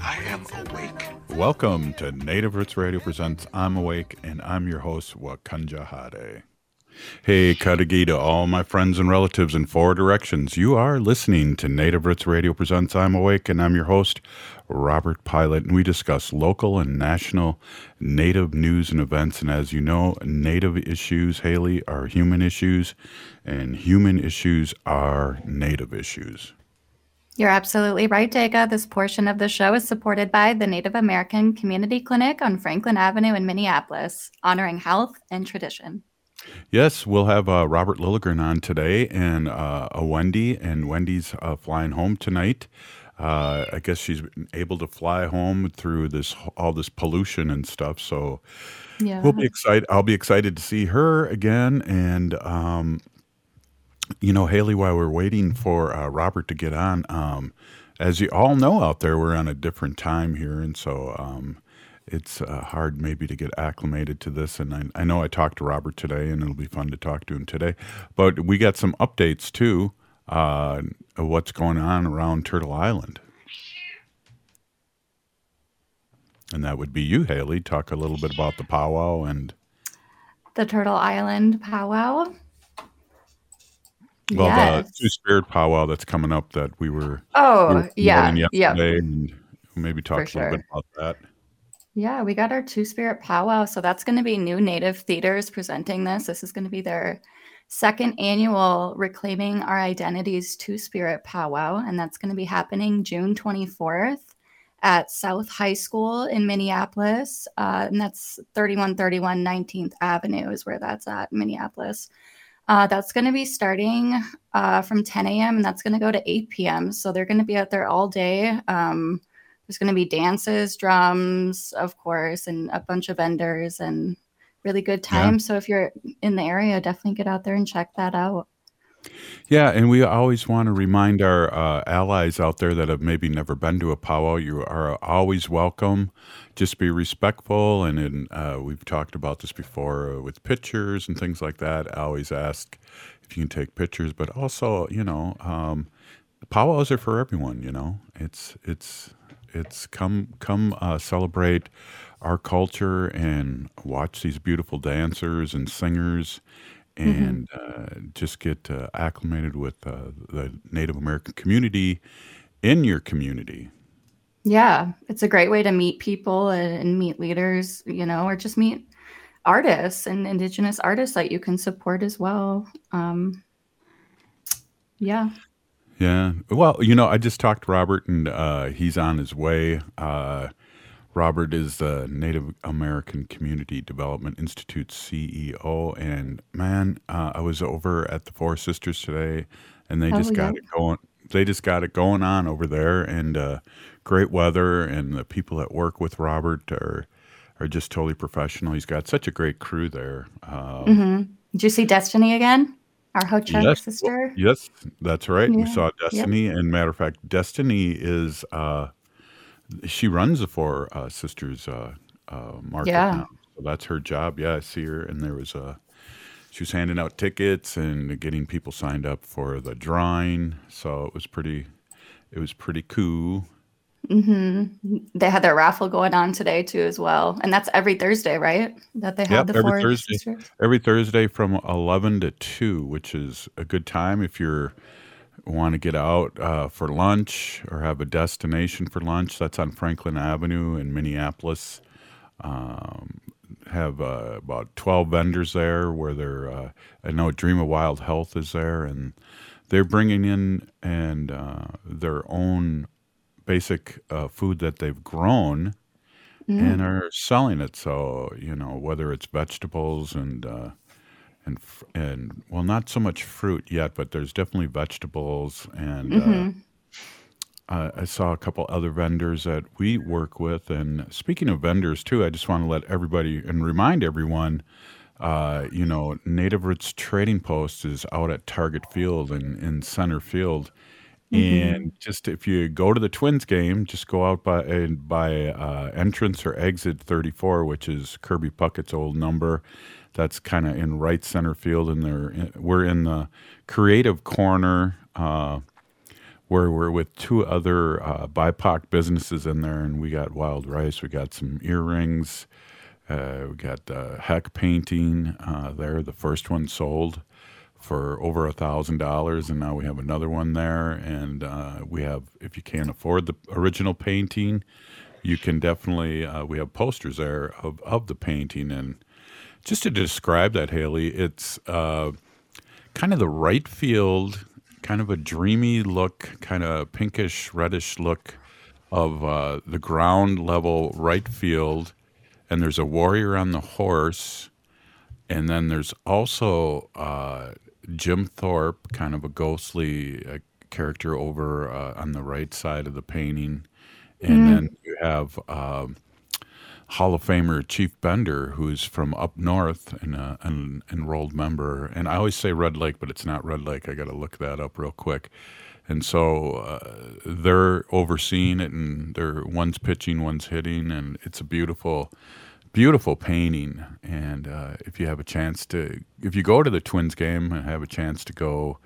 I am awake. Welcome to Native Roots Radio presents I'm Awake, and I'm your host, Wakanja Hade. Hey, Kadagi to all my friends and relatives in four directions. You are listening to Native Roots Radio presents I'm Awake, and I'm your host, Robert Pilot, and we discuss local and national Native news and events. And as you know, Native issues, Haley, are human issues, and human issues are Native issues. You're absolutely right, Dega. This portion of the show is supported by the Native American Community Clinic on Franklin Avenue in Minneapolis, honoring health and tradition. Yes, we'll have uh, Robert Lilligren on today and uh, a Wendy, and Wendy's uh, flying home tonight. Uh, I guess she's able to fly home through this all this pollution and stuff. So Yeah. we'll be excited. I'll be excited to see her again. And um, you know, Haley, while we're waiting for uh, Robert to get on, um, as you all know out there, we're on a different time here, and so um, it's uh, hard maybe to get acclimated to this. And I, I know I talked to Robert today, and it'll be fun to talk to him today. But we got some updates too. Uh, what's going on around Turtle Island. And that would be you, Haley. Talk a little bit about the powwow and The Turtle Island powwow. Well, Yes. the Two Spirit powwow that's coming up that we were, Oh, we were yeah, yeah. and maybe talk For a little bit about that. Yeah, we got our Two Spirit powwow. So that's going to be new Native theaters presenting this. This is going to be their second annual Reclaiming Our Identities Two Spirit powwow. And that's going to be happening June 24th at South High School in Minneapolis. Uh, and that's 3131 19th Avenue is where that's at, Minneapolis. Uh, that's going to be starting uh, from 10 a.m. and that's going to go to 8 p.m. So they're going to be out there all day. Um, there's going to be dances, drums, of course, and a bunch of vendors and really good time. So if you're in the area, definitely get out there and check that out. Yeah, and we always want to remind our uh, allies out there that have maybe never been to a powwow, you are always welcome. Just be respectful, and uh, we've talked about this before uh, with pictures and things like that. I always ask if you can take pictures, but also, you know, um, powwows are for everyone. You know, it's it's it's come come uh, celebrate our culture and watch these beautiful dancers and singers and uh, just get uh, acclimated with uh, the Native American community in your community. Yeah, it's a great way to meet people and, and meet leaders, you know, or just meet artists and indigenous artists that you can support as well. Um, yeah. Yeah. Well, you know, I just talked to Robert, and uh, he's on his way. Robert is the Native American Community Development Institute CEO, and man, uh, I was over at the Four Sisters today, and they Oh, just got yeah. it going. They just got it going on over there, and uh, great weather, and the people that work with Robert are are just totally professional. He's got such a great crew there. Um, hmm Did you see Destiny again? Our Ho Chunk Yes, sister? yes, that's right. We Yeah. saw Yep. Destiny, and matter of fact, Destiny is uh, she runs the Four uh, Sisters uh, uh, market Yeah. now. So that's her job. Yeah, I see her, and there was a she was handing out tickets and getting people signed up for the drawing. So it was pretty, it was pretty cool. Mm-hmm. They had their raffle going on today too, as well, and that's every Thursday, right? That they have Yep, the every four Thursday. sisters. Every Thursday from eleven to two, which is a good time if you're want to get out uh, for lunch or have a destination for lunch. That's on Franklin Avenue in Minneapolis. Um, have uh, about 12 vendors there where they're, uh, I know Dream of Wild Health is there and they're bringing in and uh, their own basic uh, food that they've grown and are selling it. So, you know, whether it's vegetables and, uh, and, and well, not so much fruit yet, but there's definitely vegetables and, uh, uh, I saw a couple other vendors that we work with. And speaking of vendors, too, I just want to let everybody and remind everyone uh, you know, Native Roots Trading Post is out at Target Field in, in center field. And just if you go to the Twins game, just go out by by uh, entrance or exit 34, which is Kirby Puckett's old number. That's kind of in right center field, and there we're in the creative corner uh, where we're with two other uh, BIPOC businesses in there, and we got wild rice, we got some earrings, uh, we got uh, heck painting uh, there. The first one sold for over a thousand dollars, and now we have another one there. And uh, we have, if you can't afford the original painting, you can definitely. Uh, we have posters there of of the painting, and just to describe that, Haley, it's uh, kind of the right field, kind of a dreamy look, kind of pinkish reddish look of uh, the ground level right field, and there's a warrior on the horse, and then there's also uh, Jim Thorpe, kind of a ghostly uh, character over uh, on the right side of the painting, and then you have. um Hall of Famer Chief Bender, who's from up north and uh, an enrolled member. And I always say Red Lake, but it's not Red Lake. I got to look that up real quick. And so uh, they're overseeing it, and they're one's pitching, one's hitting, and it's a beautiful, beautiful painting. And uh, if you have a chance to, if you go to the Twins game and have a chance to go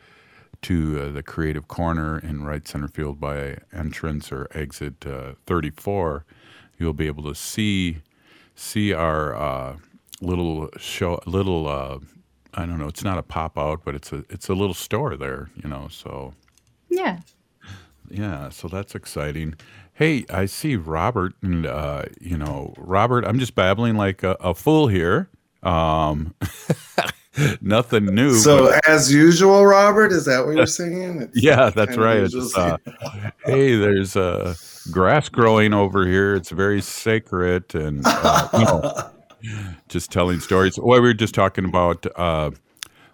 to uh, the creative corner in right center field by entrance or exit uh, 34 you'll be able to see see our uh, little show little uh, i don't know it's not a pop out but it's a it's a little store there you know so Yeah. yeah so that's exciting hey i see robert and uh, you know robert i'm just babbling like a, a fool here um nothing new So, but- as usual, Robert, is that what you're saying? It's Yeah, that's right. It's, uh, hey, there's uh, grass growing over here. It's very sacred, and uh, you know, just telling stories. Well, we were just talking about uh,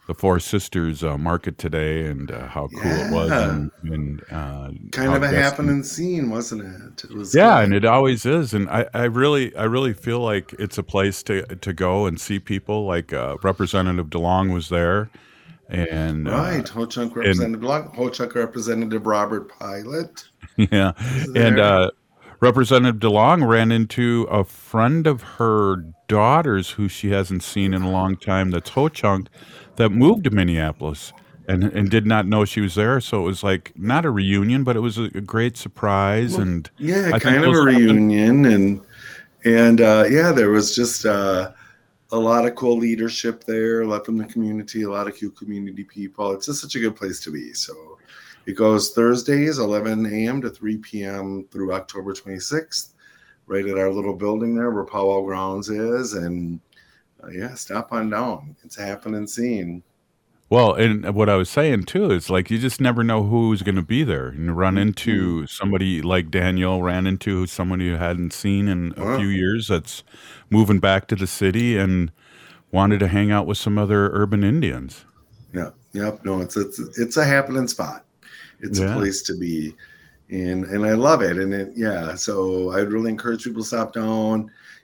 the Four Sisters uh, market today and uh, how cool it was, and, and uh, kind of a happening scene, wasn't it? It was yeah, and it always is, and I, I really, I really feel like it's a place to to go and see people. Like uh, Representative DeLong was there, and uh, right. Ho Chunk Representative Long, Ho Chunk Representative Robert Pilot. Yeah. And uh, Representative DeLong ran into a friend of her daughter's who she hasn't seen in a long time, that's Ho Chunk, that moved to Minneapolis and, and did not know she was there. So it was like not a reunion, but it was a, great surprise. and Yeah, I kind of a reunion, and and uh, yeah, there was just uh, a lot of cool leadership there, a lot from the community, a lot of cool community people. It's just such a good place to be. So it goes Thursdays, 11 a.m. to 3 p.m. through October 26th, right at our little building there where Powwow Grounds is, and uh, yeah, stop on down. It's happening scene. Well, and what I was saying too is like you just never know who's going to be there. You run into mm-hmm. somebody like Daniel, ran into someone you hadn't seen in a Wow. few years that's moving back to the city and wanted to hang out with some other urban Indians. Yeah, yep. No, it's it's it's a happening spot. It's Yeah. a place to be, and and I love it. And it yeah. So I'd really encourage people to stop down.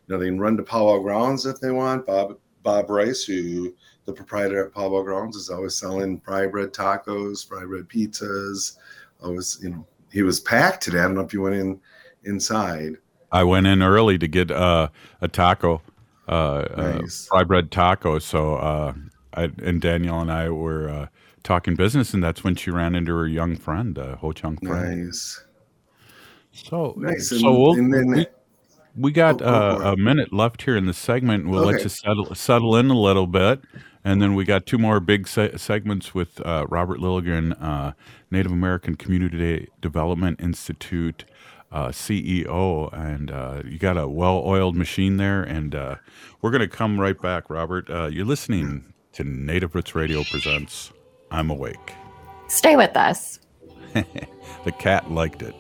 You know, they can run to Powwow Grounds if they want. Bob Bob Rice, who the proprietor at Powwow Grounds, is always selling fry bread tacos, fry bread pizzas. Always, you know, he was packed today. I don't know if you went in inside. I went in early to get uh, a taco, uh, Nice. uh, fry bread taco. So uh, I, and Daniel and I were uh, talking business, and that's when she ran into her young friend, uh, Ho Chunk friend. Nice, So, nice. so And, we'll, and then we, we got Oh, go for uh, a minute left here in the segment. We'll let you settle settle in a little bit, and then we got two more big se- segments with uh, Robert Lilligren, uh, Native American Community Development Institute uh, CEO, and uh, you got a well-oiled machine there. And uh, we're going to come right back, Robert. Uh, you're listening to Native Roots Radio presents "I'm Awake." Stay with us. The cat liked it.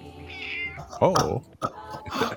Oh.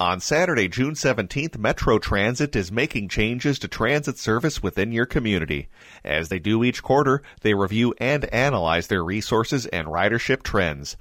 On Saturday, June 17th, Metro Transit is making changes to transit service within your community. As they do each quarter, they review and analyze their resources and ridership trends.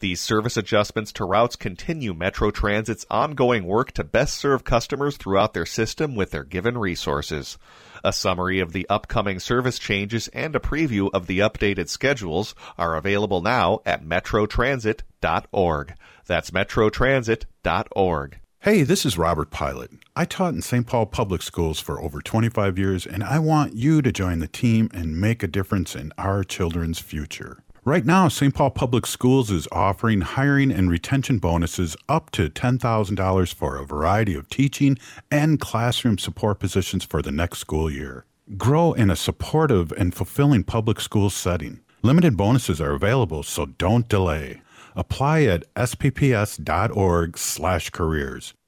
These service adjustments to routes continue Metro Transit's ongoing work to best serve customers throughout their system with their given resources. A summary of the upcoming service changes and a preview of the updated schedules are available now at metrotransit.org. That's metrotransit.org. Hey, this is Robert Pilot. I taught in St. Paul Public Schools for over 25 years, and I want you to join the team and make a difference in our children's future. Right now, St. Paul Public Schools is offering hiring and retention bonuses up to $10,000 for a variety of teaching and classroom support positions for the next school year. Grow in a supportive and fulfilling public school setting. Limited bonuses are available, so don't delay. Apply at spps.org/careers.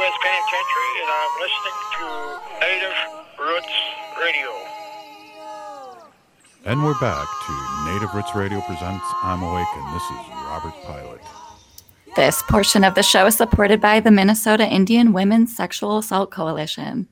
U.S. Penitentiary, and I'm listening to Native Roots Radio. And we're back to Native Roots Radio presents I'm Awake, and this is Robert Pilot. This portion of the show is supported by the Minnesota Indian Women's Sexual Assault Coalition.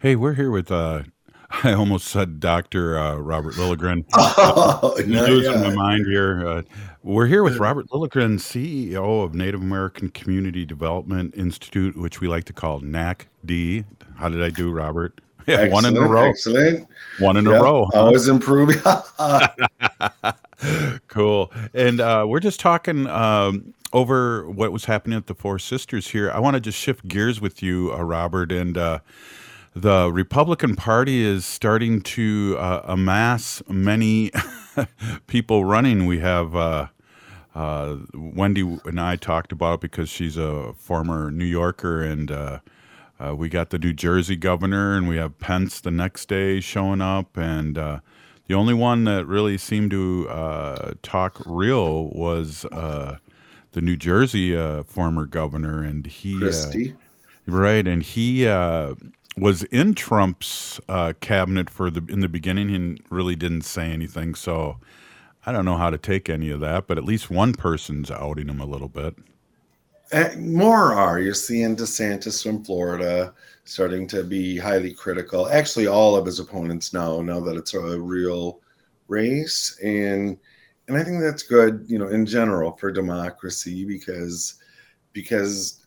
Hey, we're here with uh I almost said Dr. Uh, Robert Lilligren. Oh, I'm no, losing yeah. my mind here. Uh, we're here with Robert Lilligren, CEO of Native American Community Development Institute, which we like to call NACD. How did I do, Robert? Yeah, one in a row. Excellent. One in a row. huh? Always improving. cool. And uh, we're just talking um, over what was happening at the Four Sisters here. I want to just shift gears with you, uh, Robert. And uh, the Republican Party is starting to uh, amass many people running. We have. Uh, Wendy and I talked about it because she's a former New Yorker, and uh, uh, we got the New Jersey governor, and we have Pence the next day showing up, and uh, the only one that really seemed to uh, talk real was uh, the New Jersey uh, former governor, and he Christie. Right, and he uh, was in Trump's uh, cabinet for the in the beginning, and really didn't say anything. So I don't know how to take any of that, but at least one person's outing him a little bit. Uh, more are. You're seeing DeSantis from Florida starting to be highly critical. Actually, all of his opponents now, now that it's a real race, and and I think that's good, you know, in general for democracy because because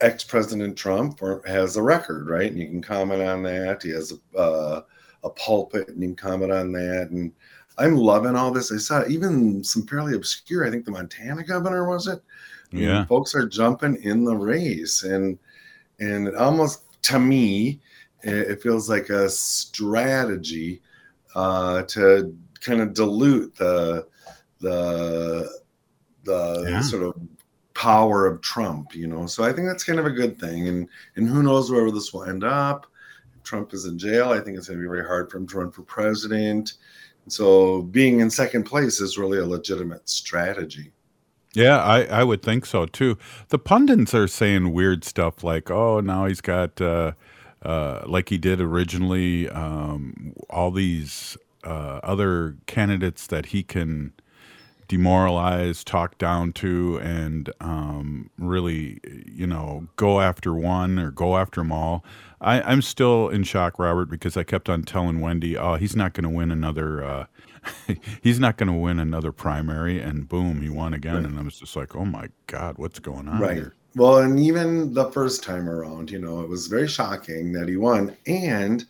ex-president Trump has a record, right? And you can comment on that. He has a uh, a pulpit, and you can comment on that. And I'm loving all this. I saw even some fairly obscure. I think the Montana governor was it. Yeah. folks are jumping in the race, and and it almost to me, it, feels like a strategy uh, to kind of dilute the the the Yeah. sort of power of Trump, you know. So I think that's kind of a good thing, and and who knows where this will end up. If Trump is in jail. I think it's going to be very hard for him to run for president. So being in second place is really a legitimate strategy. Yeah, I, I would think so too. The pundits are saying weird stuff like, "Oh, now he's got uh, uh, like he did originally, um, all these uh, other candidates that he can demoralize, talk down to, and um, really, you know, go after one or go after them all. I, I'm still in shock, Robert, because I kept on telling Wendy, "Oh, he's not going to win another. Uh, he's not going to win another primary." And boom, he won again. Right. And I was just like, "Oh my God, what's going on Right. here?" Well, and even the first time around, you know, it was very shocking that he won. And,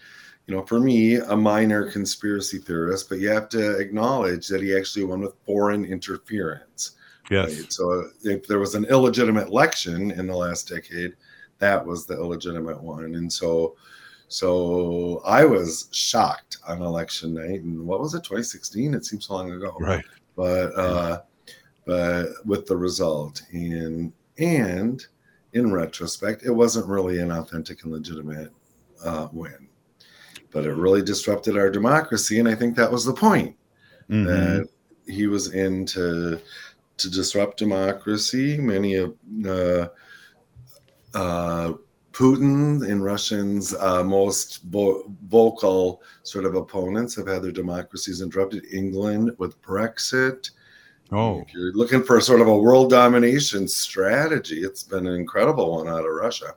you know, for me, a minor conspiracy theorist, but you have to acknowledge that he actually won with foreign interference. Yes. Right? So if there was an illegitimate election in the last decade, that was the illegitimate one. And so so I was shocked on election night. And what was it, 2016? It seems so long ago Right. but uh but with the result and and in retrospect it wasn't really an authentic and legitimate uh win but it really disrupted our democracy and i think that was the point Mhm. that he was in to to disrupt democracy many of uh uh Putin and Russians' uh, most vo- vocal sort of opponents have had their democracies interrupted. England with Brexit. Oh, If you're looking for sort of a world domination strategy, it's been an incredible one out of Russia.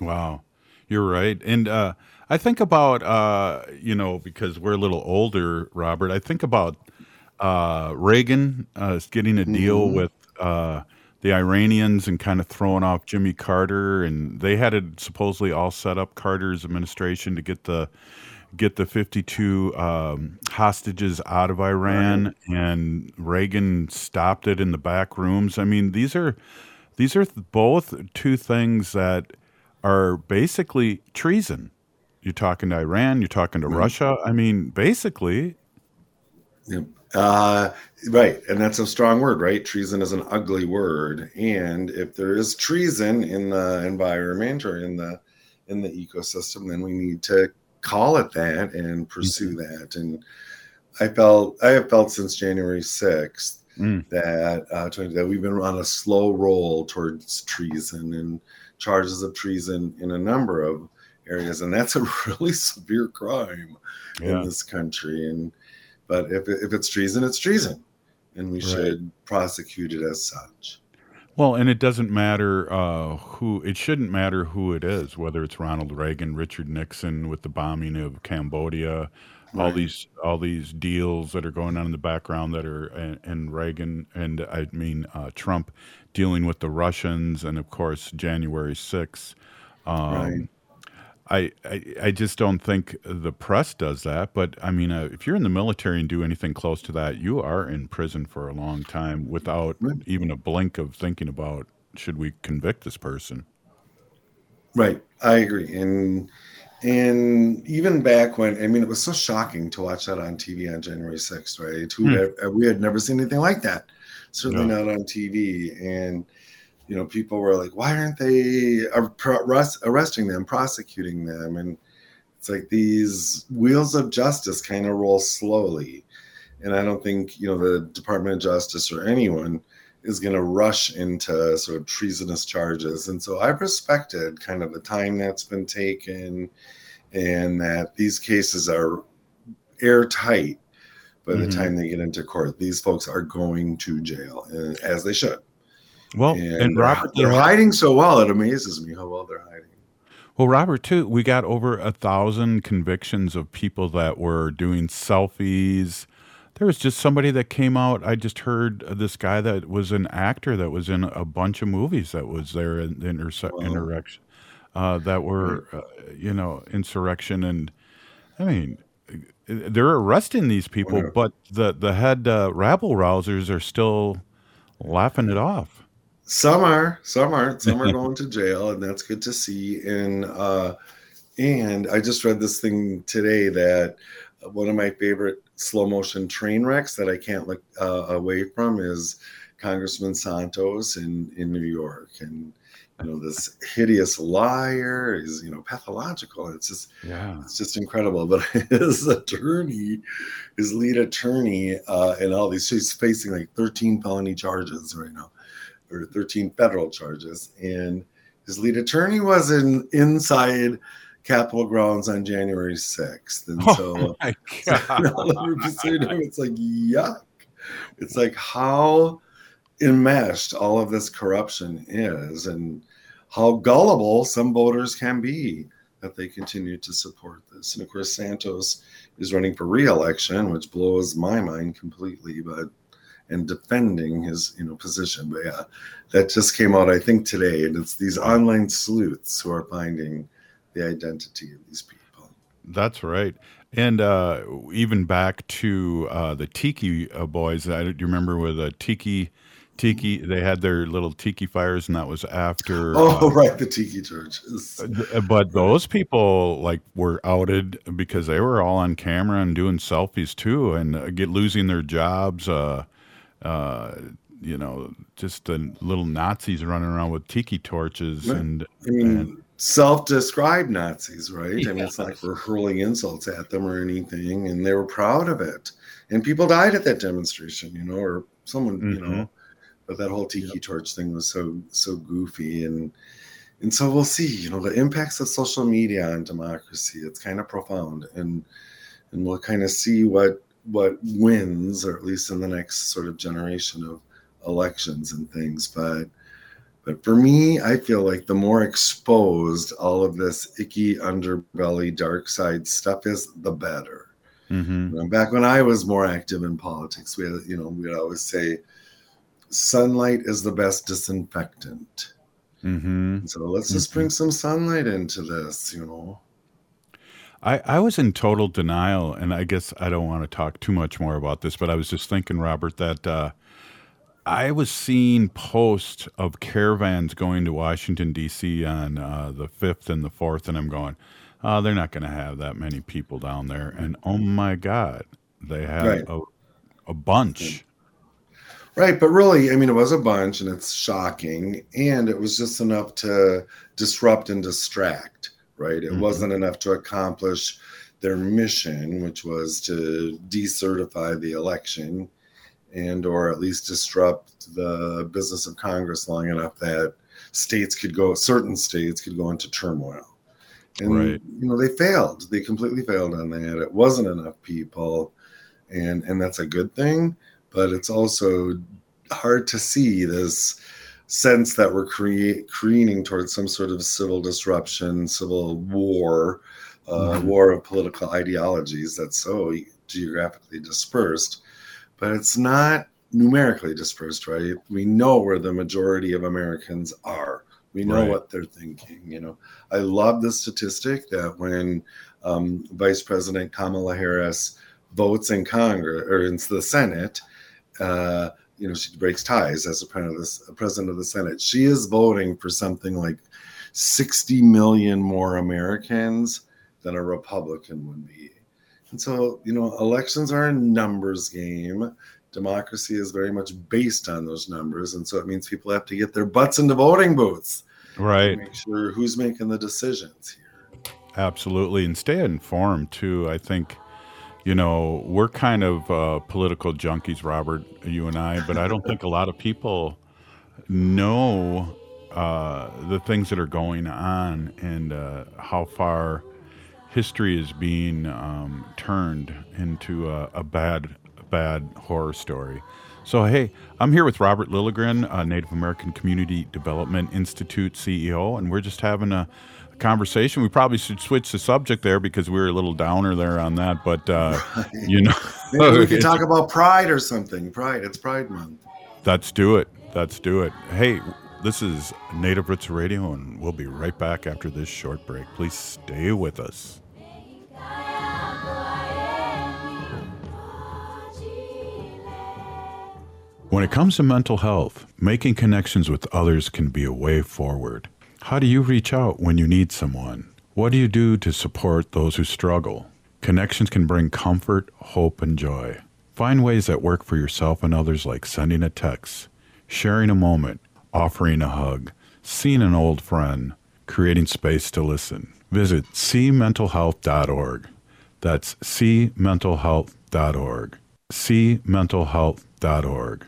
Wow, you're right. And uh, I think about uh, you know because we're a little older, Robert. I think about uh, Reagan uh, getting a deal Mhm. with uh, the Iranians and kind of throwing off Jimmy Carter, and they had it supposedly all set up Carter's administration to get the get the 52 um, hostages out of Iran, and Reagan stopped it in the back rooms. I mean, these are these are both two things that are basically treason. You're talking to Iran, you're talking to Russia. I mean, basically, Yep. Uh, right, and that's a strong word, right? Treason is an ugly word, and if there is treason in the environment or in the in the ecosystem, then we need to call it that and pursue that. And I felt I have felt since January sixth Mm. that uh, that we've been on a slow roll towards treason and charges of treason in a number of areas, and that's a really severe crime Yeah. in this country. And but if if it's treason, it's treason, and we Right. should prosecute it as such. Well, and it doesn't matter uh, who. It shouldn't matter who it is, whether it's Ronald Reagan, Richard Nixon with the bombing of Cambodia, all Right. these all these deals that are going on in the background that are and, and Reagan and I mean uh, Trump dealing with the Russians, and of course January sixth. Um, Right. I, I I just don't think the press does that. But I mean, uh, if you're in the military and do anything close to that, you are in prison for a long time without even a blink of thinking about should we convict this person. Right, I agree, and and even back when I mean, it was so shocking to watch that on TV on January sixth, right? Hmm. had, uh, we had never seen anything like that, certainly No. not on TV, and you know, people were like, "Why aren't they arrest- arresting them, prosecuting them?" And it's like these wheels of justice kind of roll slowly, and I don't think you know the Department of Justice or anyone is going to rush into sort of treasonous charges. And so I've respected kind of the time that's been taken and that these cases are airtight by the Mhm. time they get into court. These folks are going to jail, uh, as they should. Well, And, and Robert, they're hiding so well, it amazes me how well they're hiding. Well, Robert, too, we got over a thousand convictions of people that were doing selfies. There was just somebody that came out. I just heard this guy that was an actor that was in a bunch of movies that was there in the interse- Wow. insurrection, uh, that were, uh, you know, insurrection. And I mean, they're arresting these people, but the, the head uh, rabble rousers are still laughing it off. Some are, some aren't. Some are going to jail, and that's good to see. And uh, and I just read this thing today that one of my favorite slow motion train wrecks that I can't look uh, away from is Congressman Santos in in New York, and you know this hideous liar is you know pathological. It's just Yeah. it's just incredible. But his attorney, his lead attorney, uh, and all these, he's facing like 13 felony charges right now, or 13 federal charges. And his lead attorney was in inside Capitol grounds on January 6th. And so, Oh so it's like, yuck. it's like how enmeshed all of this corruption is and how gullible some voters can be that they continue to support this. And of course, Santos is running for re-election, which blows my mind completely, but and defending his you know position. But yeah, that just came out I think today, and it's these online sleuths who are finding the identity of these people. That's right. And uh, even back to uh, the Tiki uh, boys, I, do you remember with a Tiki? Tiki, they had their little tiki fires, and that was after. Oh, uh, right, the tiki torches. Uh, but those people like were outed because they were all on camera and doing selfies too, and uh, get losing their jobs. Uh, uh, you know, just the little Nazis running around with tiki torches, right. and I mean, and, self-described Nazis, right? Yeah. I mean, it's like we're hurling insults at them or anything, and they were proud of it. And people died at that demonstration, you know, or someone, mm-hmm. you know but that whole tiki yep. torch thing was so so goofy and and so we'll see you know the impacts of social media on democracy it's kind of profound and and we'll kind of see what what wins or at least in the next sort of generation of elections and things but but for me i feel like the more exposed all of this icky underbelly dark side stuff is the better mm-hmm. back when i was more active in politics we had you know we'd always say sunlight is the best disinfectant. Mm-hmm. So let's just mm-hmm. bring some sunlight into this, you know. I, I was in total denial, and I guess I don't want to talk too much more about this, but I was just thinking, Robert, that uh, I was seeing posts of caravans going to Washington, D.C. on uh, the 5th and the 4th, and I'm going, oh, they're not going to have that many people down there. And oh my God, they had right. a, a bunch. Right, but really, I mean, it was a bunch, and it's shocking, and it was just enough to disrupt and distract. Right, it mm-hmm. wasn't enough to accomplish their mission, which was to decertify the election, and or at least disrupt the business of Congress long enough that states could go, certain states could go into turmoil. And right. you know, they failed. They completely failed on that. It wasn't enough people, and and that's a good thing but it's also hard to see this sense that we're create, towards some sort of civil disruption, civil war, uh, mm-hmm. war of political ideologies that's so geographically dispersed, but it's not numerically dispersed, right? We know where the majority of Americans are. We know right. what they're thinking. You know, I love the statistic that when um, Vice President Kamala Harris votes in Congress or in the Senate, uh, you know, she breaks ties as a president of the Senate. She is voting for something like 60 million more Americans than a Republican would be. And so, you know, elections are a numbers game. Democracy is very much based on those numbers. And so it means people have to get their butts into voting booths. Right. Make sure who's making the decisions here. Absolutely. And stay informed too. I think you know, we're kind of uh, political junkies, Robert, you and I, but I don't think a lot of people know uh, the things that are going on and uh, how far history is being um, turned into a, a, bad, bad horror story. So, hey, I'm here with Robert Lilligren, Native American Community Development Institute CEO, and we're just having a conversation. We probably should switch the subject there because we were a little downer there on that. But uh, right. you know, maybe we could talk about Pride or something. Pride. It's Pride Month. Let's do it. Let's do it. Hey, this is Native Roots Radio, and we'll be right back after this short break. Please stay with us. When it comes to mental health, making connections with others can be a way forward. How do you reach out when you need someone? What do you do to support those who struggle? Connections can bring comfort, hope, and joy. Find ways that work for yourself and others, like sending a text, sharing a moment, offering a hug, seeing an old friend, creating space to listen. Visit cmentalhealth.org. That's cmentalhealth.org. cmentalhealth.org.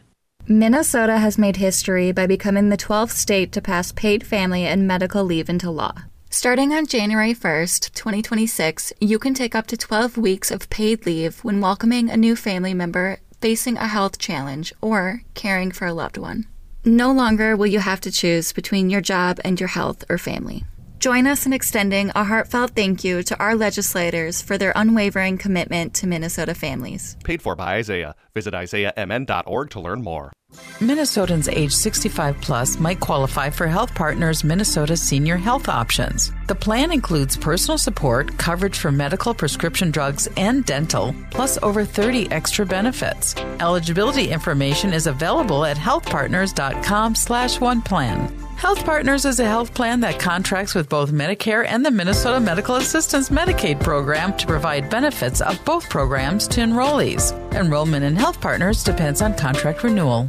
Minnesota has made history by becoming the 12th state to pass paid family and medical leave into law. Starting on January 1st, 2026, you can take up to 12 weeks of paid leave when welcoming a new family member facing a health challenge, or caring for a loved one. No longer will you have to choose between your job and your health or family. Join us in extending a heartfelt thank you to our legislators for their unwavering commitment to Minnesota families. Paid for by Isaiah. Visit isaiahmn.org to learn more. Minnesotans age 65 plus might qualify for Health Partners Minnesota Senior Health Options. The plan includes personal support, coverage for medical, prescription drugs, and dental, plus over 30 extra benefits. Eligibility information is available at healthpartners.com slash one plan. Health Partners is a health plan that contracts with both Medicare and the Minnesota Medical Assistance Medicaid program to provide benefits of both programs to enrollees. Enrollment in Health Partners depends on contract renewal.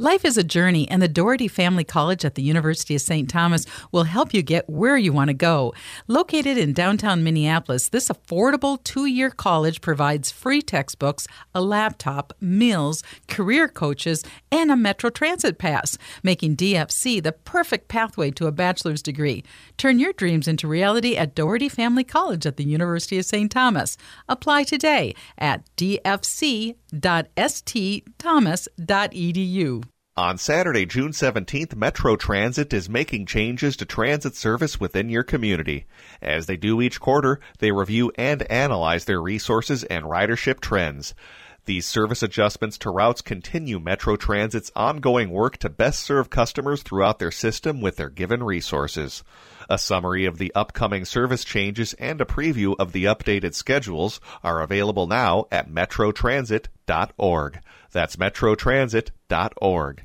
Life is a journey, and the Doherty Family College at the University of St. Thomas will help you get where you want to go. Located in downtown Minneapolis, this affordable two year college provides free textbooks, a laptop, meals, career coaches, and a Metro Transit pass, making DFC the perfect pathway to a bachelor's degree. Turn your dreams into reality at Doherty Family College at the University of St. Thomas. Apply today at dfc.stthomas.edu. On Saturday, June 17th, Metro Transit is making changes to transit service within your community. As they do each quarter, they review and analyze their resources and ridership trends. These service adjustments to routes continue Metro Transit's ongoing work to best serve customers throughout their system with their given resources. A summary of the upcoming service changes and a preview of the updated schedules are available now at metrotransit.org. That's metrotransit.org.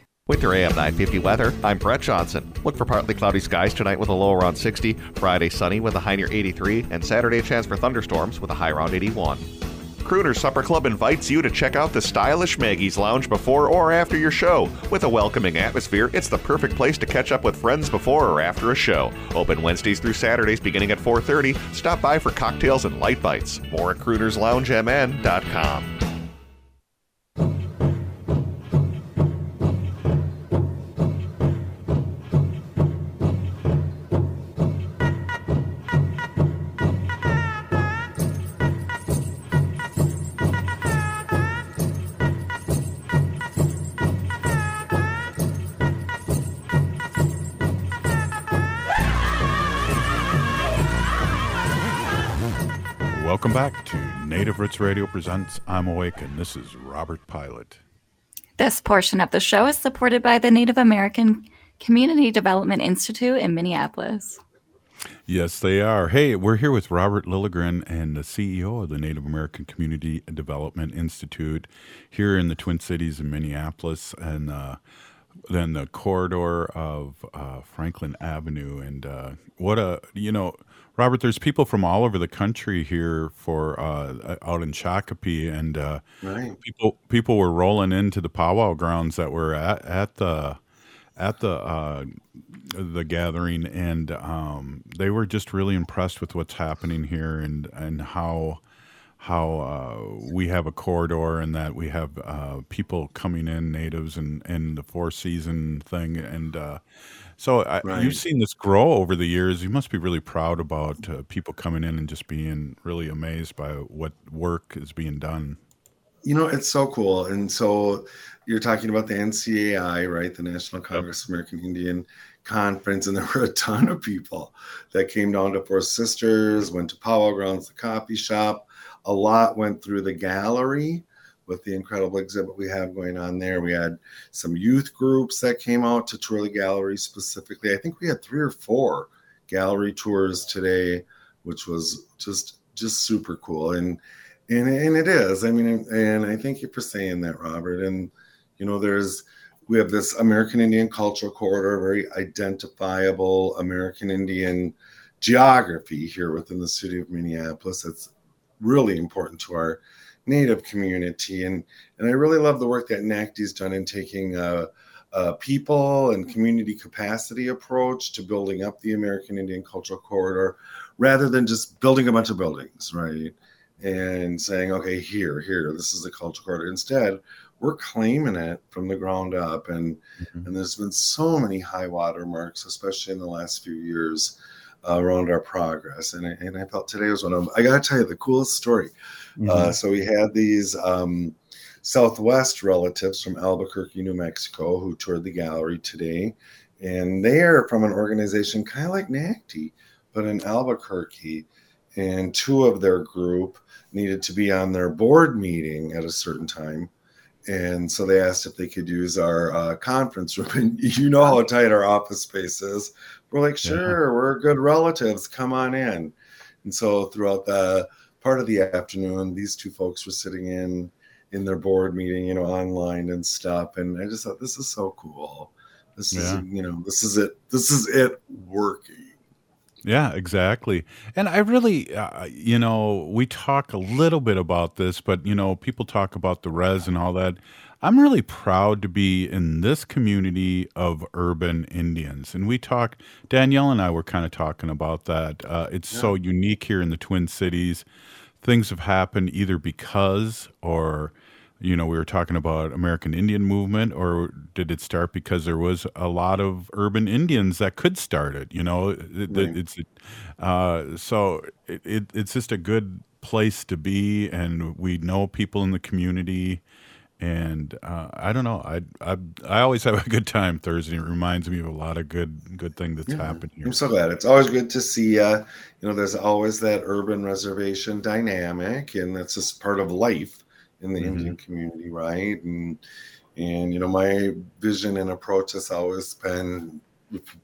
With your AM 950 weather, I'm Brett Johnson. Look for partly cloudy skies tonight with a low around 60, Friday sunny with a high near 83, and Saturday a chance for thunderstorms with a high around 81. Crooner's Supper Club invites you to check out the stylish Maggie's Lounge before or after your show. With a welcoming atmosphere, it's the perfect place to catch up with friends before or after a show. Open Wednesdays through Saturdays beginning at 4:30. Stop by for cocktails and light bites. More at croonersloungemn.com. Welcome back to Native Roots Radio presents I'm Awake, and this is Robert Pilot. This portion of the show is supported by the Native American Community Development Institute in Minneapolis. Yes, they are. Hey, we're here with Robert Lilligren and the CEO of the Native American Community Development Institute here in the Twin Cities in Minneapolis, and uh, then the corridor of uh, Franklin Avenue. And uh, what a, you know, Robert, there's people from all over the country here for uh, out in Shakopee, and uh, Right. people people were rolling into the powwow grounds that were at, at the at the uh, the gathering, and um, they were just really impressed with what's happening here and and how how uh, we have a corridor and that we have uh, people coming in, natives, and and the four season thing, and uh, so I, Right. you've seen this grow over the years. You must be really proud about uh, people coming in and just being really amazed by what work is being done. You know, it's so cool. And so you're talking about the NCAI, right? The National Congress of American Indian Conference. And there were a ton of people that came down to Four Sisters, went to Powwow Grounds, the coffee shop. A lot went through the gallery with the incredible exhibit we have going on there. We had some youth groups that came out to tour the gallery specifically. I think we had three or four gallery tours today, which was just just super cool. And and and it is. I mean, and I thank you for saying that, Robert. And you know, there's we have this American Indian cultural corridor, very identifiable American Indian geography here within the city of Minneapolis. That's really important to our Native community, and and I really love the work that NACDI's done in taking a, a people and community capacity approach to building up the American Indian cultural corridor, rather than just building a bunch of buildings, right? And saying, okay, here, here, this is the cultural corridor. Instead, we're claiming it from the ground up, and mm-hmm. and there's been so many high water marks, especially in the last few years around our progress. And I, and I felt today was one of them. I got to tell you the coolest story. Mm-hmm. Uh, so we had these um, Southwest relatives from Albuquerque, New Mexico, who toured the gallery today. And they are from an organization kind of like NACDI, but in Albuquerque. And two of their group needed to be on their board meeting at a certain time and so they asked if they could use our uh, conference room and you know how tight our office space is we're like sure yeah. we're good relatives come on in and so throughout the part of the afternoon these two folks were sitting in in their board meeting you know online and stuff and i just thought this is so cool this yeah. is you know this is it this is it working yeah, exactly. And I really, uh, you know, we talk a little bit about this, but, you know, people talk about the res and all that. I'm really proud to be in this community of urban Indians. And we talk, Danielle and I were kind of talking about that. Uh, it's yeah. so unique here in the Twin Cities. Things have happened either because or you know, we were talking about American Indian movement, or did it start because there was a lot of urban Indians that could start it? You know, it, right. it's uh, so it, it, it's just a good place to be, and we know people in the community. And uh, I don't know. I, I I always have a good time Thursday. It reminds me of a lot of good good thing that's yeah, happened here. I'm so glad. It's always good to see. Uh, you know, there's always that urban reservation dynamic, and that's just part of life in the mm-hmm. Indian community, right? And and you know, my vision and approach has always been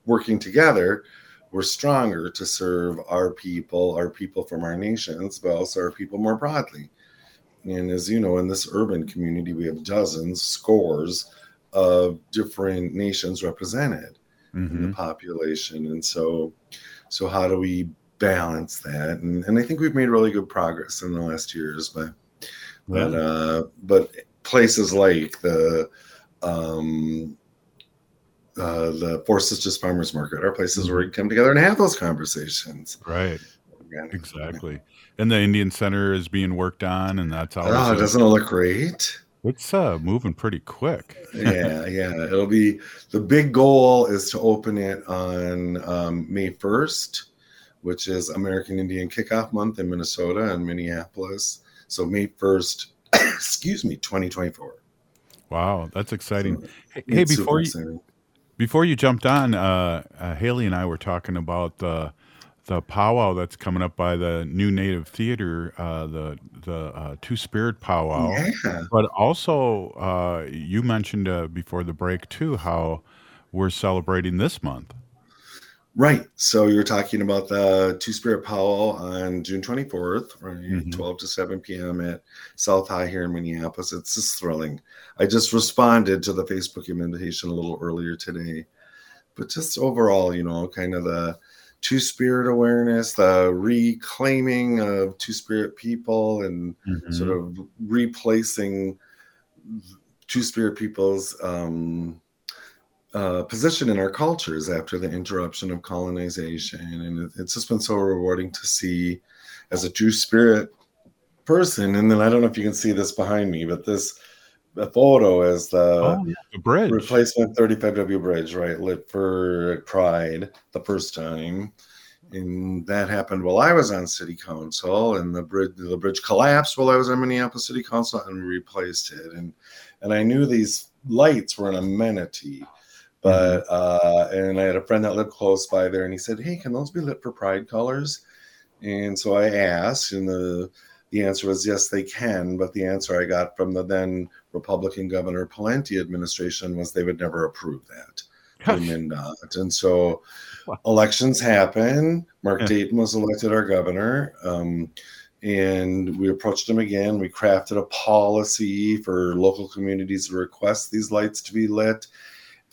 working together. We're stronger to serve our people, our people from our nations, but also our people more broadly. And as you know, in this urban community, we have dozens, scores of different nations represented mm-hmm. in the mm-hmm. population. And so, so how do we balance that? And, and I think we've made really good progress in the last years, but but uh, but places like the um, uh, the Four Sisters Farmers Market are places where we come together and have those conversations. Right. Exactly. And the Indian Center is being worked on, and that's all. Oh, doesn't it look great? It's uh, moving pretty quick. yeah, yeah. It'll be the big goal is to open it on um, May 1st, which is American Indian Kickoff Month in Minnesota and Minneapolis. So May 1st, excuse me, 2024. Wow, that's exciting. So hey, before you before you jumped on, uh, uh, Haley and I were talking about the the powwow that's coming up by the New Native Theater, uh, the the uh, Two Spirit powwow. Yeah. But also, uh, you mentioned uh, before the break too how we're celebrating this month. Right. So you're talking about the Two Spirit Powwow on June 24th, right? Mm-hmm. 12 to 7 p.m. at South High here in Minneapolis. It's just thrilling. I just responded to the Facebook invitation a little earlier today. But just overall, you know, kind of the Two Spirit awareness, the reclaiming of Two Spirit people, and mm-hmm. sort of replacing Two Spirit people's um, uh, position in our cultures after the interruption of colonization. And it, it's just been so rewarding to see as a two spirit person. And then I don't know if you can see this behind me, but this the photo is the, oh, yeah, the bridge replacement 35W bridge, right? Lit for Pride the first time. And that happened while I was on city council, and the bridge the bridge collapsed while I was on Minneapolis City Council, and we replaced it. And and I knew these lights were an amenity but uh, and I had a friend that lived close by there, and he said, "Hey, can those be lit for Pride colors?" And so I asked, and the the answer was yes, they can. But the answer I got from the then Republican Governor Pawlenty administration was they would never approve that. MnDOT. And so elections happen. Mark Yeah. Dayton was elected our governor. Um, and we approached him again. We crafted a policy for local communities to request these lights to be lit.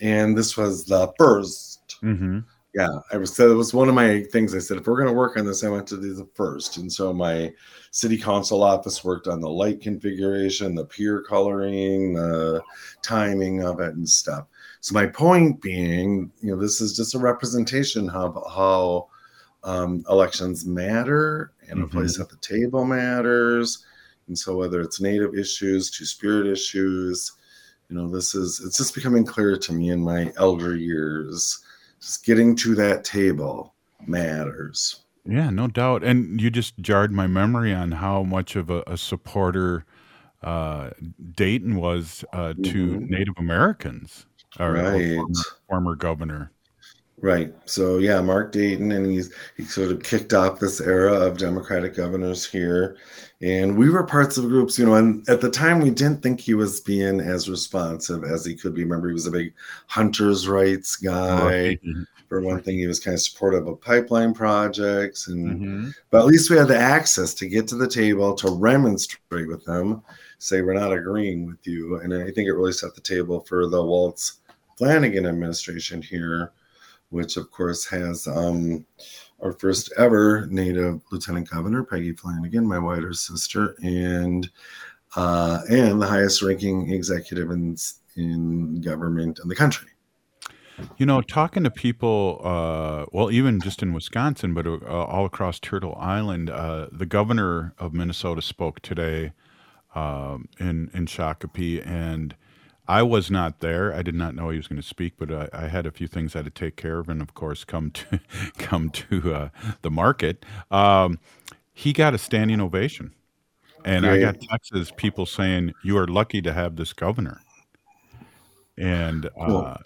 And this was the first Mm-hmm. Yeah, I was it was one of my things. I said, if we're going to work on this, I want to do the first. And so my city council office worked on the light configuration, the pier coloring, the timing of it, and stuff. So my point being, you know, this is just a representation of how um, elections matter and a place at the table matters. And so whether it's native issues, two spirit issues, you know, this is it's just becoming clear to me in my elder years just getting to that table matters. Yeah, no doubt. And you just jarred my memory on how much of a, a supporter uh, Dayton was uh, to Mhm. Native Americans, or Right. former, former governor. Right. So yeah, Mark Dayton, and he's he sort of kicked off this era of Democratic governors here, and we were parts of groups, you know. And at the time, we didn't think he was being as responsive as he could be. Remember, he was a big hunters' rights guy. For one thing, he was kind of supportive of pipeline projects, and Mhm. but at least we had the access to get to the table to remonstrate with them, say we're not agreeing with you, and I think it really set the table for the Walz Flanagan administration here which of course has um, our first ever Native Lieutenant Governor Peggy Flanagan, my whiter sister, and uh, and the highest ranking executive in in government in the country. You know, talking to people, uh, well, even just in Wisconsin, but uh, all across Turtle Island, uh, the governor of Minnesota spoke today um, in in Shakopee, and I was not there. I did not know he was going to speak, but I, I had a few things I had to take care of, and of course, come to come to uh, the market. Um, he got a standing ovation, and I got Great. texts people saying, "You are lucky to have this governor," and Cool. uh,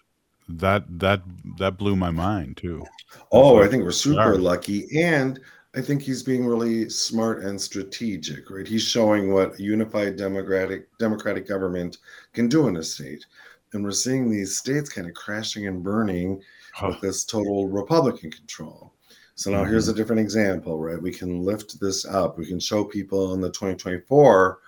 that that that blew my mind too. Oh, I think we're super Sorry. lucky. And I think he's being really smart and strategic, right? He's showing what a unified democratic democratic government can do in a state. And we're seeing these states kind of crashing and burning with this total Republican control. So now here's a different example, right? We can lift this up. We can show people in the 2024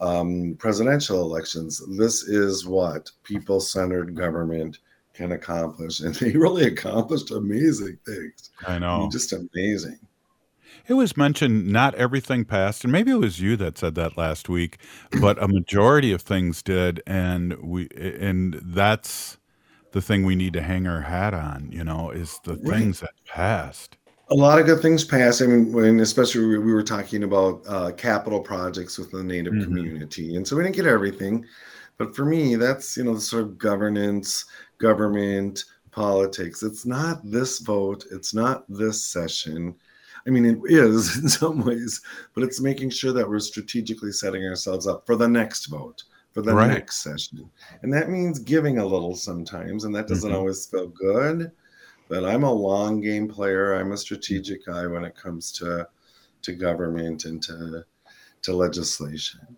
um, presidential elections. This is what people centered government can accomplish. And they really accomplished amazing things. I know. just amazing. It was mentioned not everything passed, and maybe it was you that said that last week, but a majority of things did, and we and that's the thing we need to hang our hat on. You know, is the Right. things that passed. A lot of good things passed. I mean, when especially we we were talking about uh, capital projects with the Native Mhm. community, and so we didn't get everything. But for me, that's you know the sort of governance, government, politics. It's not this vote. It's not this session. I mean, it is in some ways, but it's making sure that we're strategically setting ourselves up for the next vote, for the Right. next session. And that means giving a little sometimes, and that doesn't Mhm. always feel good. But I'm a long game player. I'm a strategic guy when it comes to to government and to to legislation.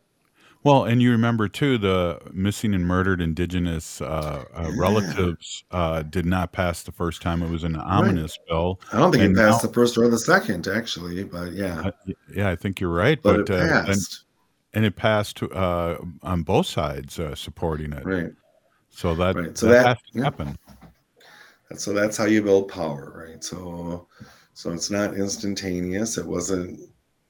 Well, and you remember too, the missing and murdered indigenous uh, uh, relatives uh, did not pass the first time. It was an ominous bill. I don't think and it passed now- the first or the second, actually, but yeah. Yeah, I think you're right. But But, it uh, and, passed. and it passed uh, on both sides uh, supporting it. Right. So that Right. So that, that- yeah. And so that's how you build power, right? So so it's not instantaneous. It wasn't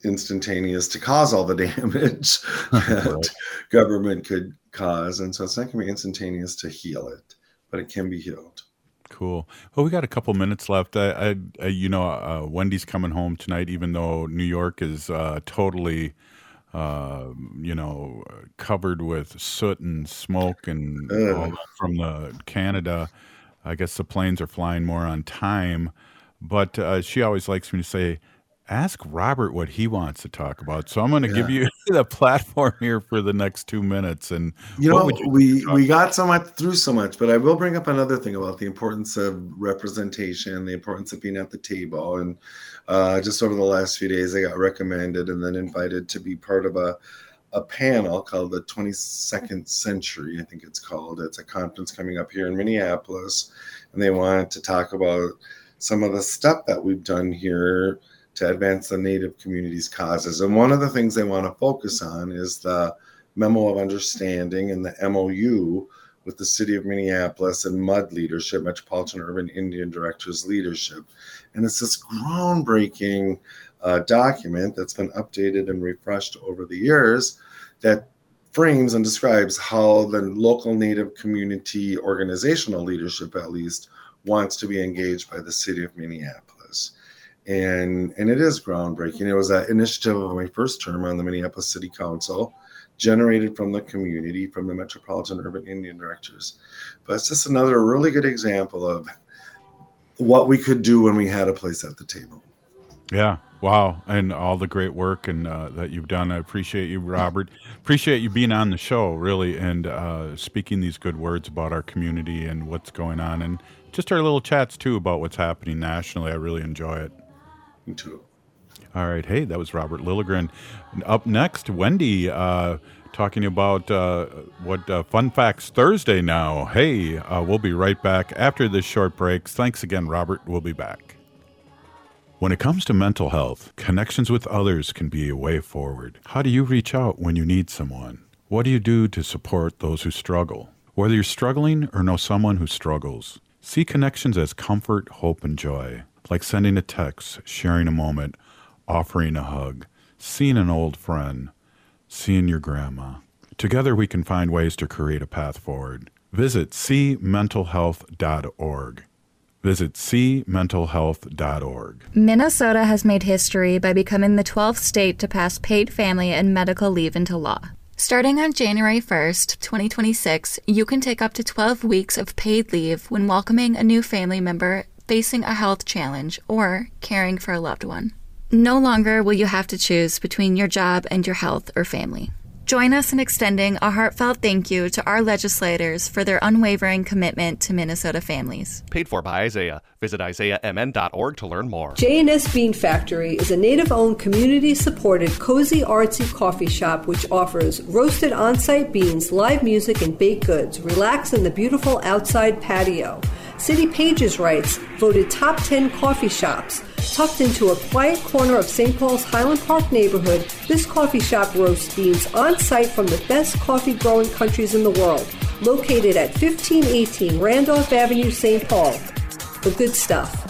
instantaneous to cause all the damage that Right. government could cause. And so it's not going to be instantaneous to heal it, but it can be healed. Cool. Well, we got a couple minutes left. I, I, I you know, uh, Wendy's coming home tonight, even though New York is uh, totally, uh, you know, covered with soot and smoke and from the Canada. I guess the planes are flying more on time, but uh, she always likes me to say, ask Robert what he wants to talk about. So I'm going to give you the platform here for the next two minutes. And You know, you we we got so much through so much, but I will bring up another thing about the importance of representation, the importance of being at the table. And uh, just over the last few days, I got recommended and then invited to be part of a a panel called the 22nd Century, I think it's called. It's a conference coming up here in Minneapolis, and they wanted to talk about some of the stuff that we've done here to advance the Native communities' causes. And one of the things they want to focus on is the memo of understanding and the MOU with the city of Minneapolis and MUID leadership, Metropolitan Urban Indian Directors leadership. And it's this groundbreaking uh, document that's been updated and refreshed over the years that frames and describes how the local Native community organizational leadership, at least, wants to be engaged by the city of Minneapolis. And, and it is groundbreaking. It was an initiative of my first term on the Minneapolis City Council, generated from the community, from the Metropolitan Urban Indian Directors. But it's just another really good example of what we could do when we had a place at the table. Yeah. Wow. And all the great work and uh, that you've done. I appreciate you, Robert. Appreciate you being on the show, really, and uh, speaking these good words about our community and what's going on, and just our little chats too about what's happening nationally. I really enjoy it. All right. Hey, that was Robert Lilligren. Up next, Wendy uh, talking about uh, what uh, Fun Facts Thursday now. Hey, uh, we'll be right back after this short break. Thanks again, Robert. We'll be back. When it comes to mental health, connections with others can be a way forward. How do you reach out when you need someone? What do you do to support those who struggle? Whether you're struggling or know someone who struggles, see connections as comfort, hope, and joy, like sending a text, sharing a moment, offering a hug, seeing an old friend, seeing your grandma. Together we can find ways to create a path forward. Visit cmentalhealth.org. Visit cmentalhealth.org. Minnesota has made history by becoming the 12th state to pass paid family and medical leave into law. Starting on January 1st, 2026, you can take up to 12 weeks of paid leave when welcoming a new family member facing a health challenge or caring for a loved one. No longer will you have to choose between your job and your health or family. Join us in extending a heartfelt thank you to our legislators for their unwavering commitment to Minnesota families. Paid for by Isaiah. Visit isaiahmn.org to learn more. J&S Bean Factory is a native-owned, community-supported, cozy, artsy coffee shop which offers roasted on-site beans, live music, and baked goods. Relax in the beautiful outside patio. City Pages writes, voted top 10 coffee shops. Tucked into a quiet corner of St. Paul's Highland Park neighborhood, this coffee shop roasts beans on site from the best coffee growing countries in the world. Located at 1518 Randolph Avenue, St. Paul. The good stuff.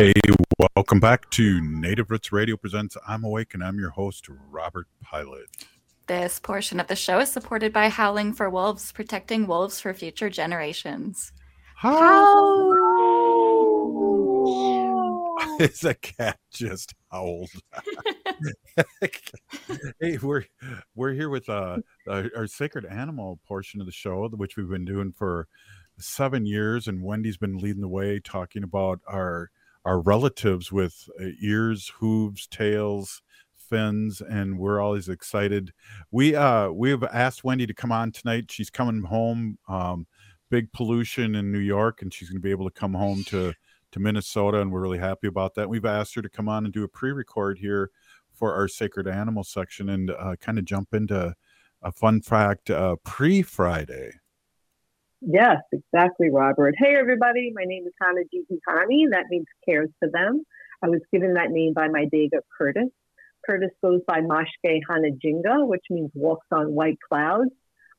Hey, welcome back to Native Roots Radio Presents I'm Awake, and I'm your host, Robert Pilot. This portion of the show is supported by Howling for Wolves, protecting wolves for future generations. Is a cat just howled? hey, we're we're here with uh, our, our sacred animal portion of the show, which we've been doing for seven years, and Wendy's been leading the way, talking about our our relatives with uh, ears, hooves, tails, fins, and we're always excited. We uh we have asked Wendy to come on tonight. She's coming home. Um, big pollution in New York, and she's going to be able to come home to to Minnesota, and we're really happy about that. We've asked her to come on and do a pre-record here for our sacred animal section and uh, kind of jump into a fun fact uh, pre-Friday. Yes, exactly, Robert. Hey, everybody. My name is Hannah Jihani. That means cares for them. I was given that name by my Dega Curtis. Curtis goes by Mashke Hanajinga, which means walks on white clouds.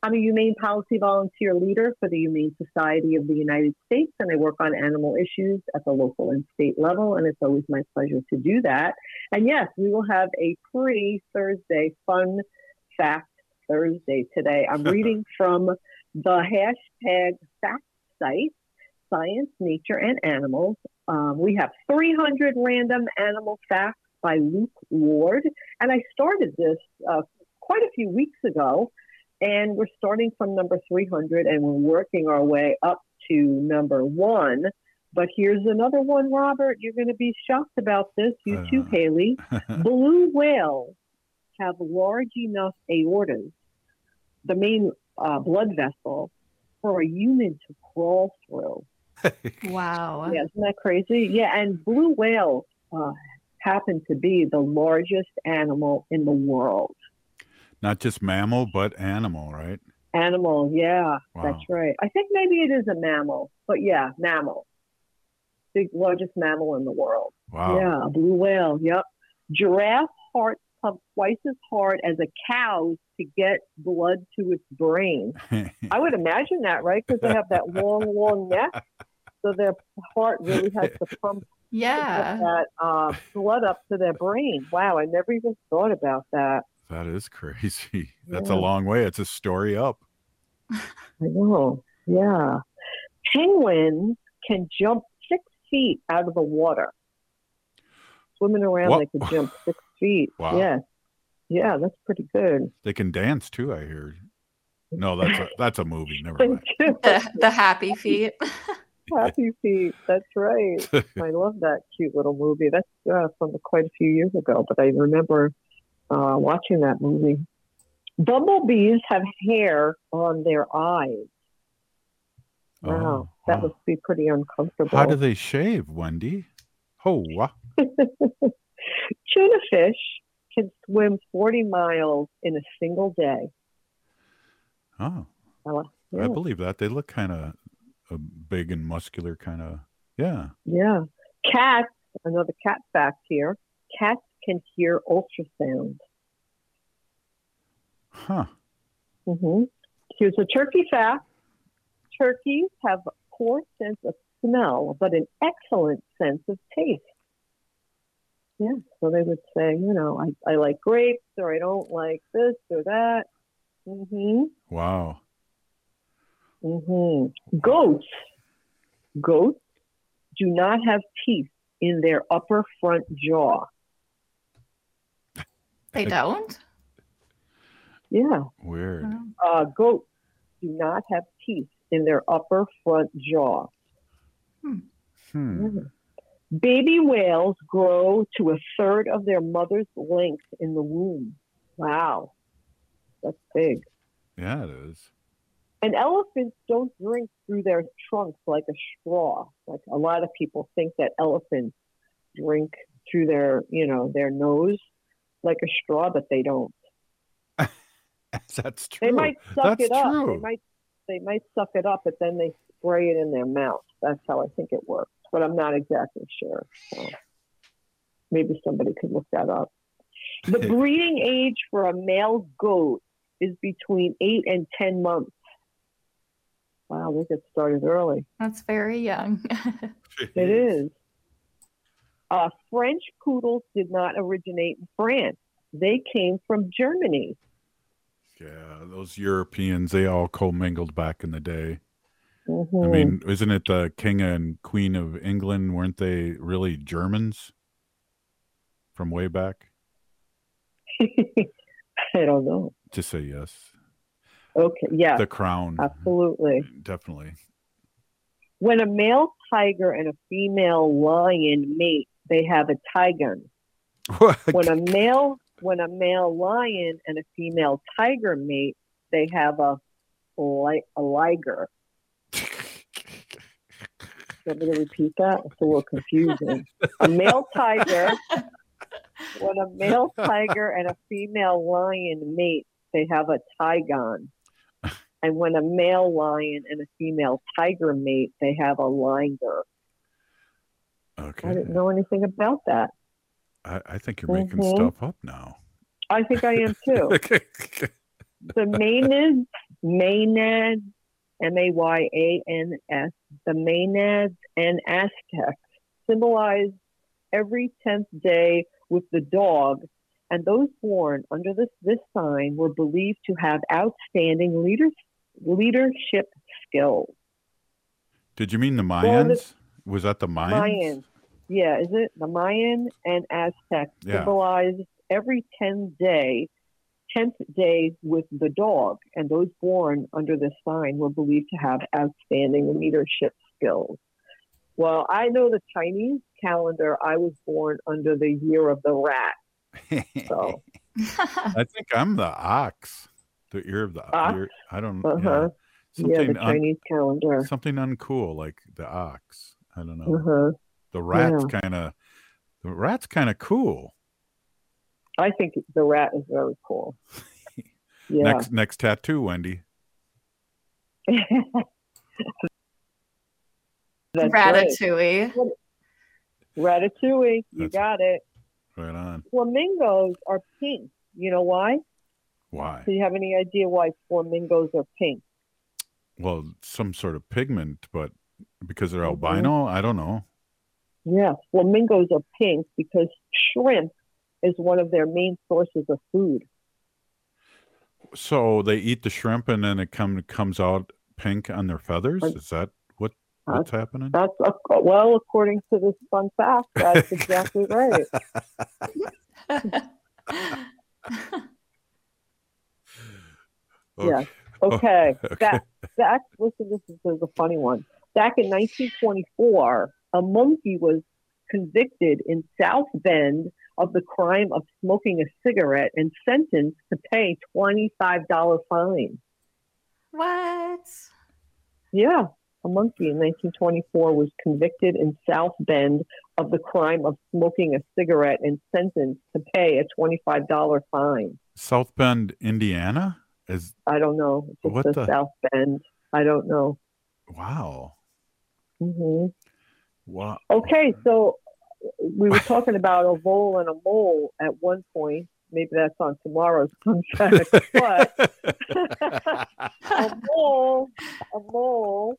I'm a humane policy volunteer leader for the Humane Society of the United States, and I work on animal issues at the local and state level, and it's always my pleasure to do that. And yes, we will have a pre Thursday fun fact Thursday today. I'm reading from the hashtag fact site, Science, Nature, and Animals. Um, we have 300 random animal facts by Luke Ward, and I started this uh, quite a few weeks ago. And we're starting from number 300 and we're working our way up to number one. But here's another one, Robert. You're going to be shocked about this. You too, Haley. Blue whales have large enough aortas, the main uh, blood vessel, for a human to crawl through. Wow. Yeah, isn't that crazy? Yeah, and blue whales uh, happen to be the largest animal in the world. Not just mammal, but animal, right? Animal, yeah, Wow. that's right. I think maybe it is a mammal, but yeah, mammal. The largest mammal in the world. Wow. Yeah, a blue whale. Yep. Giraffe heart pump twice as hard as a cow's to get blood to its brain. I would imagine that, right? Because they have that long, long neck, so their heart really has to pump Yeah. that uh, blood up to their brain. Wow, I never even thought about that. That is crazy. That's Yeah. a long way. It's a story up. I know. Yeah. Penguins can jump six feet out of the water. Swimming around, What? they can jump six feet. Wow. Yeah. Yeah, that's pretty good. They can dance too, I hear. No, that's a that's a movie. Never They mind. The, the happy feet. Happy Feet. That's right. I love that cute little movie. That's uh, from quite a few years ago, but I remember uh, watching that movie. Bumblebees have hair on their eyes. Wow, Oh, that wow. must be pretty uncomfortable. How do they shave, Wendy? Oh, wow. Tuna fish can swim 40 miles in a single day. Oh, I li- I believe that. They look kind of uh, big and muscular, kind of. Yeah. Yeah. Cats, another cat fact here. Cats can hear ultrasound. Huh. Mm-hmm. Here's a turkey fact. Turkeys have a poor sense of smell, but an excellent sense of taste. Yeah, so they would say, you know, I, I like grapes or I don't like this or that. hmm Wow. hmm Goats. Goats do not have teeth in their upper front jaw. They don't? Yeah. Weird. Uh, goats do not have teeth in their upper front jaw. Hmm. Mhm. Baby whales grow to a third of their mother's length in the womb. Wow. That's big. Yeah, it is. And elephants don't drink through their trunks like a straw. Like a lot of people think that elephants drink through their, you know, their nose like a straw, but they don't. That's true. They might suck That's it up. They might they might suck it up, but then they spray it in their mouth. That's how I think it works. But I'm not exactly sure. So maybe somebody could look that up. The breeding age for a male goat is between eight and ten months. Wow, they get started early. That's very young. It is. Uh, French poodles did not originate in France. They came from Germany. Yeah, those Europeans, they all commingled back in the day. I Mhm. mean, isn't it the king and queen of England? Weren't they really Germans from way back? I don't know. Just say yes. Okay, yeah. The crown, Absolutely. definitely. When a male tiger and a female lion mate, they have a tigon. when a male when a male lion and a female tiger mate, they have a li- a liger. Want me to repeat that? It's a little confusing. A male tiger, when a male tiger and a female lion mate, they have a tigon. And when a male lion and a female tiger mate, they have a liger. Okay. I didn't know anything about that. I, I think you're making Mhm. stuff up now. I think I am too. the Maynards, Maynads, M A Y A N S, the Maynads and Aztecs symbolize every 10th day with the dog, and those born under this, this sign were believed to have outstanding leaders, leadership skills. Did you mean the Well, the- Mayans? Was that the Mayans? Mayan. Yeah, is it? The Mayan and Aztec Yeah. symbolize every 10th day, 10th day with the dog. And those born under this sign were believed to have outstanding leadership skills. Well, I know the Chinese calendar, I was born under the year of the rat. So, I think I'm the ox. The year of the Ox? ear. I don't. uh-huh. Yeah. Yeah, the Something un- Chinese calendar. something uncool like the ox. I don't know. Uh-huh. The rat's Yeah. kind of. The rat's kind of cool. I think the rat is very cool. Yeah. Next next tattoo, Wendy. That's right. Ratatouille. Ratatouille. You That's- got it. Right on. Flamingos are pink. You know why? Why? Do you have any idea why flamingos are pink? Well, some sort of pigment, but because they're Mhm. albino, I don't know. Yeah, flamingos are pink because shrimp is one of their main sources of food. So they eat the shrimp and then it come comes out pink on their feathers. Is that what what's happening? That's well, according to this fun fact, that's exactly right. Yeah. Oh, okay. Okay. Back, back. Listen, this is, this is a funny one. Back in 1924, a monkey was convicted in South Bend of the crime of smoking a cigarette and sentenced to pay $25 fine. What? Yeah. A monkey in 1924 was convicted in South Bend of the crime of smoking a cigarette and sentenced to pay a $25 fine. South Bend, Indiana? Is I don't know. It just What the- South Bend. I don't know. wow. hmm Wow. Okay, so we were talking about a vole and a mole at one point. Maybe that's on tomorrow's fun fact. But a mole, a mole,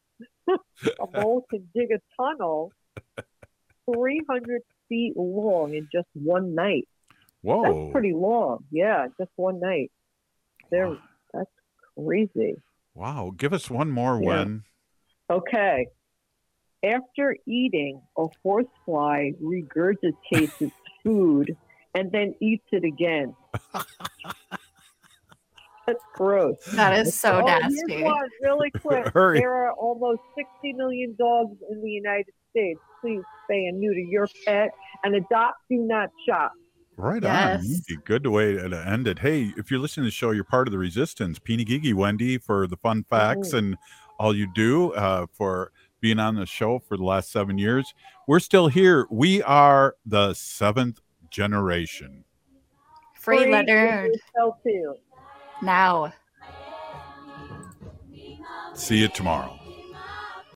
a mole can dig a tunnel 300 feet long in just one night. Whoa. That's pretty long. Yeah, just one night. There, that's crazy. Wow. Give us one more, Yeah. Wen. Okay. After eating, a horsefly regurgitates its food and then eats it again. That's gross. That is so oh, nasty. Here's one really quick. Hurry. There are almost 60 million dogs in the United States. Please spay and neuter your pet and adopt, do not shop. Right Yes. on. Wendy. Good way to end it. Hey, if you're listening to the show, you're part of the resistance. Peeny Gigi, Wendy, for the fun facts Mhm. and all you do uh, for being on the show for the last seven years. We're still here. We are the seventh generation. Free Free Leonard. yourself. Now. See you tomorrow.